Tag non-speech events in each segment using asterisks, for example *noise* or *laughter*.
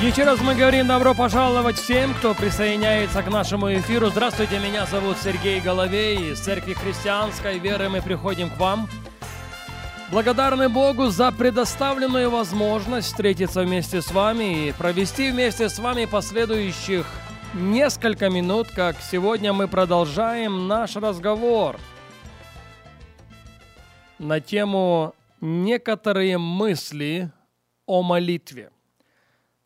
Еще раз мы говорим добро пожаловать всем, кто присоединяется к нашему эфиру. Здравствуйте, меня зовут Сергей Головей. Из Церкви Христианской Веры мы приходим к вам. Благодарны Богу за предоставленную возможность встретиться вместе с вами и провести вместе с вами последующих несколько минут, как сегодня мы продолжаем наш разговор на тему «Некоторые мысли о молитве».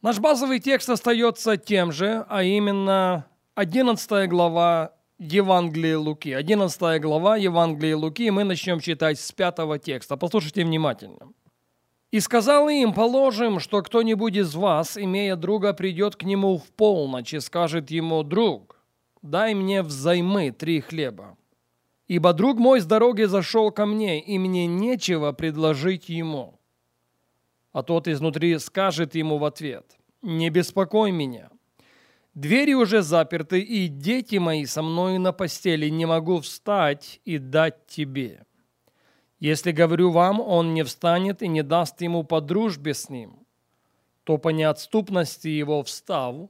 Наш базовый текст остается тем же, а именно 11 глава Евангелия Луки. 11 глава Евангелия Луки, мы начнем читать с 5 текста. Послушайте внимательно. «И сказал им, положим, что кто-нибудь из вас, имея друга, придет к нему в полночь и скажет ему, «Друг, дай мне взаймы три хлеба, ибо друг мой с дороги зашел ко мне, и мне нечего предложить ему». А тот изнутри скажет ему в ответ, «Не беспокой меня. Двери уже заперты, и дети мои со мной на постели, не могу встать и дать тебе. Если говорю вам, он не встанет и не даст ему по дружбе с ним, то по неотступности его встав,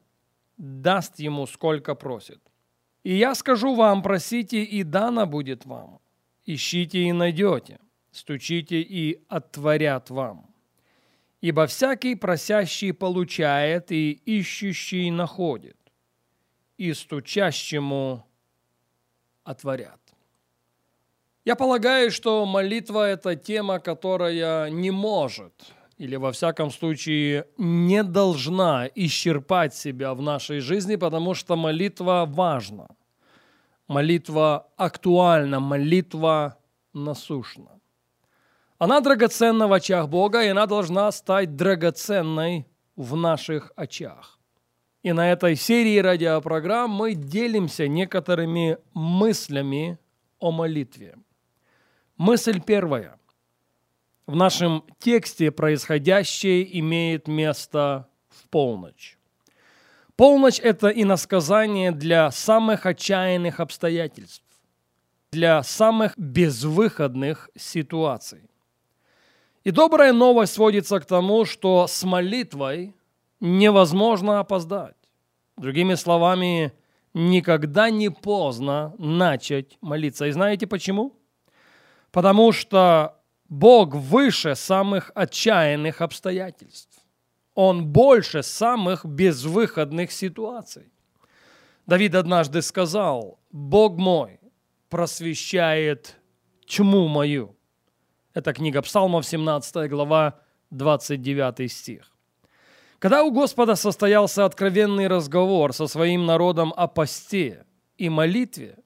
даст ему сколько просит. И я скажу вам, просите, и дано будет вам. Ищите и найдете, стучите и отворят вам. Ибо всякий просящий получает, и ищущий находит, и стучащему отворят. Я полагаю, что молитва – это тема, которая не может, или во всяком случае не должна исчерпать себя в нашей жизни, потому что молитва важна. Молитва актуальна, молитва насущна. Она драгоценна в очах Бога, и она должна стать драгоценной в наших очах. И на этой серии радиопрограмм мы делимся некоторыми мыслями о молитве. Мысль первая. В нашем тексте происходящее имеет место в полночь. Полночь – это иносказание для самых отчаянных обстоятельств, для самых безвыходных ситуаций. И добрая новость сводится к тому, что с молитвой невозможно опоздать. Другими словами, никогда не поздно начать молиться. И знаете почему? Потому что Бог выше самых отчаянных обстоятельств. Он больше самых безвыходных ситуаций. Давид однажды сказал, «Бог мой просвещает тьму мою». Это книга Псалмов, 17 глава, 29 стих. Когда у Господа состоялся откровенный разговор со своим народом о посте и молитве,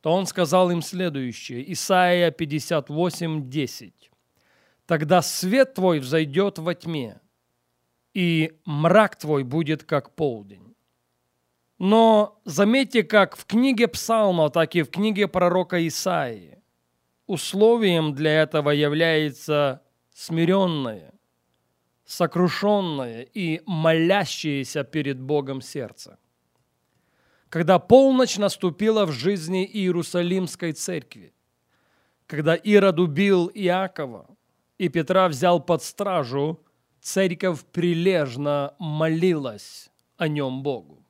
то он сказал им следующее, Исаия 58, 10. «Тогда свет твой взойдет во тьме, и мрак твой будет как полдень». Но заметьте, как в книге Псалма, так и в книге пророка Исаии условием для этого является смиренное, сокрушенное и молящееся перед Богом сердце. Когда полночь наступила в жизни Иерусалимской церкви, когда Ирод убил Иакова и Петра взял под стражу, церковь прилежно молилась о нем Богу.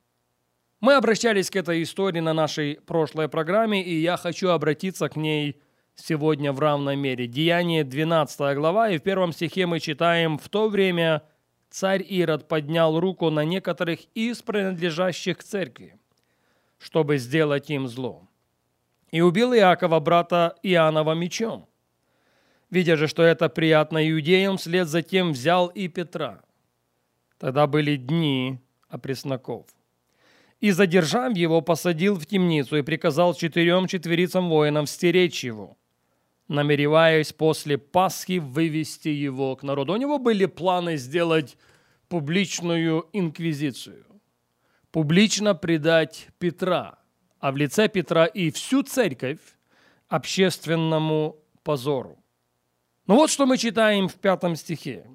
Мы обращались к этой истории на нашей прошлой программе, и я хочу обратиться к ней сегодня в равной мере. Деяние 12 глава, и в первом стихе мы читаем «В то время царь Ирод поднял руку на некоторых из принадлежащих к церкви, чтобы сделать им зло, и убил Иакова, брата Иоаннова, мечом. Видя же, что это приятно иудеям, вслед за тем взял и Петра. Тогда были дни опресноков и, задержав его, посадил в темницу и приказал четырем четверицам воинам стеречь его, намереваясь после Пасхи вывести его к народу. У него были планы сделать публичную инквизицию, публично предать Петра, а в лице Петра и всю церковь общественному позору. Ну вот что мы читаем в пятом стихе.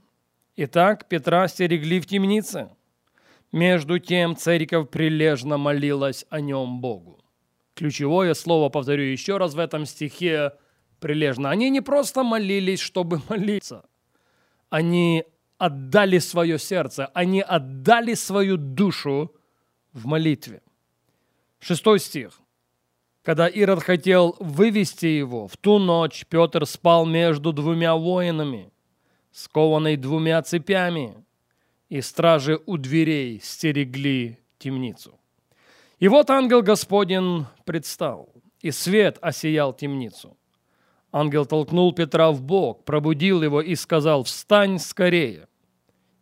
«Итак, Петра стерегли в темнице. Между тем церковь прилежно молилась о нем Богу». Ключевое слово, повторю еще раз в этом стихе, прилежно. Они не просто молились, чтобы *laughs* молиться. Они отдали свое сердце, они отдали свою душу в молитве. Шестой стих. Когда Ирод хотел вывести его, в ту ночь Петр спал между двумя воинами, скованный двумя цепями, и стражи у дверей стерегли темницу. И вот ангел Господень предстал, и свет осиял темницу. Ангел толкнул Петра в бок, пробудил его и сказал «Встань скорее!»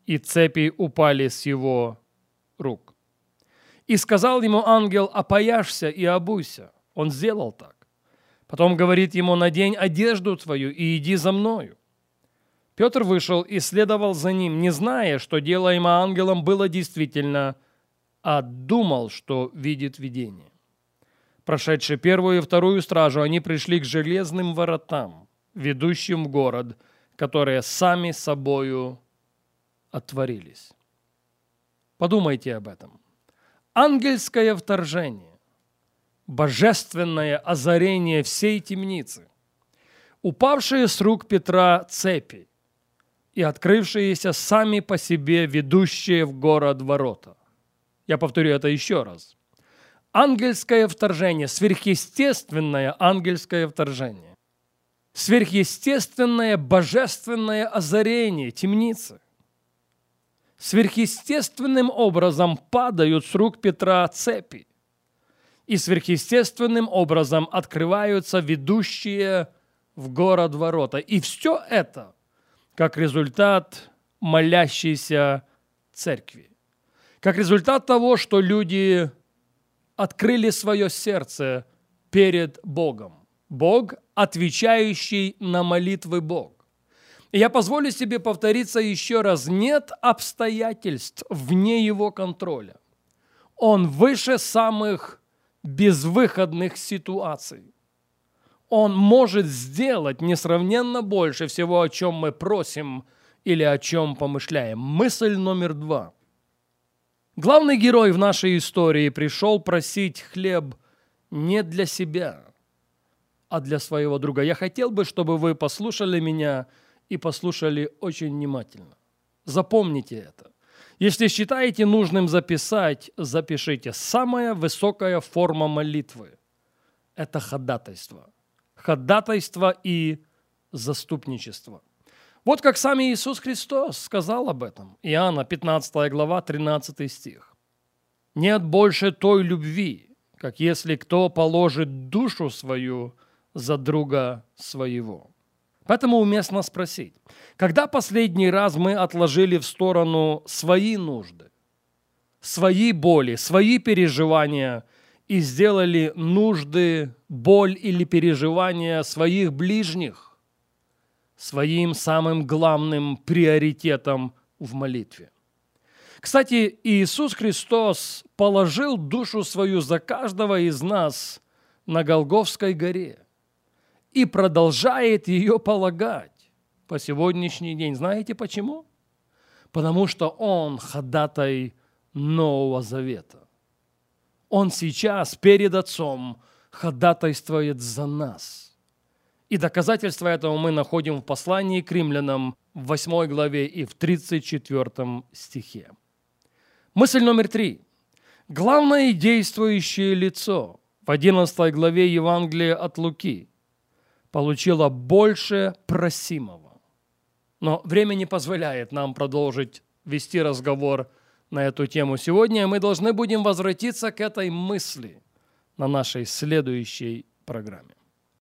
И цепи упали с его рук. И сказал ему ангел «Опояшься и обуйся». Он сделал так. Потом говорит ему, надень одежду твою и иди за мною. Петр вышел и следовал за ним, не зная, что делаемо ангелом было действительно, а думал, что видит видение. Прошедшие первую и вторую стражу, они пришли к железным воротам, ведущим в город, которые сами собою отворились. Подумайте об этом. Ангельское вторжение божественное озарение всей темницы, упавшие с рук Петра цепи и открывшиеся сами по себе ведущие в город ворота. Я повторю это еще раз. Ангельское вторжение, сверхъестественное ангельское вторжение, сверхъестественное божественное озарение темницы. Сверхъестественным образом падают с рук Петра цепи и сверхъестественным образом открываются ведущие в город ворота. И все это как результат молящейся церкви. Как результат того, что люди открыли свое сердце перед Богом. Бог, отвечающий на молитвы Бог. Я позволю себе повториться еще раз. Нет обстоятельств вне его контроля. Он выше самых безвыходных ситуаций. Он может сделать несравненно больше всего, о чем мы просим или о чем помышляем. Мысль номер два. Главный герой в нашей истории пришел просить хлеб не для себя, а для своего друга. Я хотел бы, чтобы вы послушали меня и послушали очень внимательно. Запомните это. Если считаете нужным записать, запишите. Самая высокая форма молитвы – это ходатайство. Ходатайство и заступничество. Вот как сам Иисус Христос сказал об этом. Иоанна 15 глава, 13 стих. «Нет больше той любви, как если кто положит душу свою за друга своего». Поэтому уместно спросить, когда последний раз мы отложили в сторону свои нужды, свои боли, свои переживания и сделали нужды, боль или переживания своих ближних своим самым главным приоритетом в молитве? Кстати, Иисус Христос положил душу свою за каждого из нас на Голговской горе – и продолжает ее полагать по сегодняшний день. Знаете почему? Потому что Он ходатай Нового Завета. Он сейчас перед Отцом ходатайствует за нас. И доказательства этого мы находим в послании к римлянам в 8 главе и в 34 стихе. Мысль номер три. Главное действующее лицо в 11 главе Евангелия от Луки – получила больше просимого. Но время не позволяет нам продолжить вести разговор на эту тему сегодня, мы должны будем возвратиться к этой мысли на нашей следующей программе.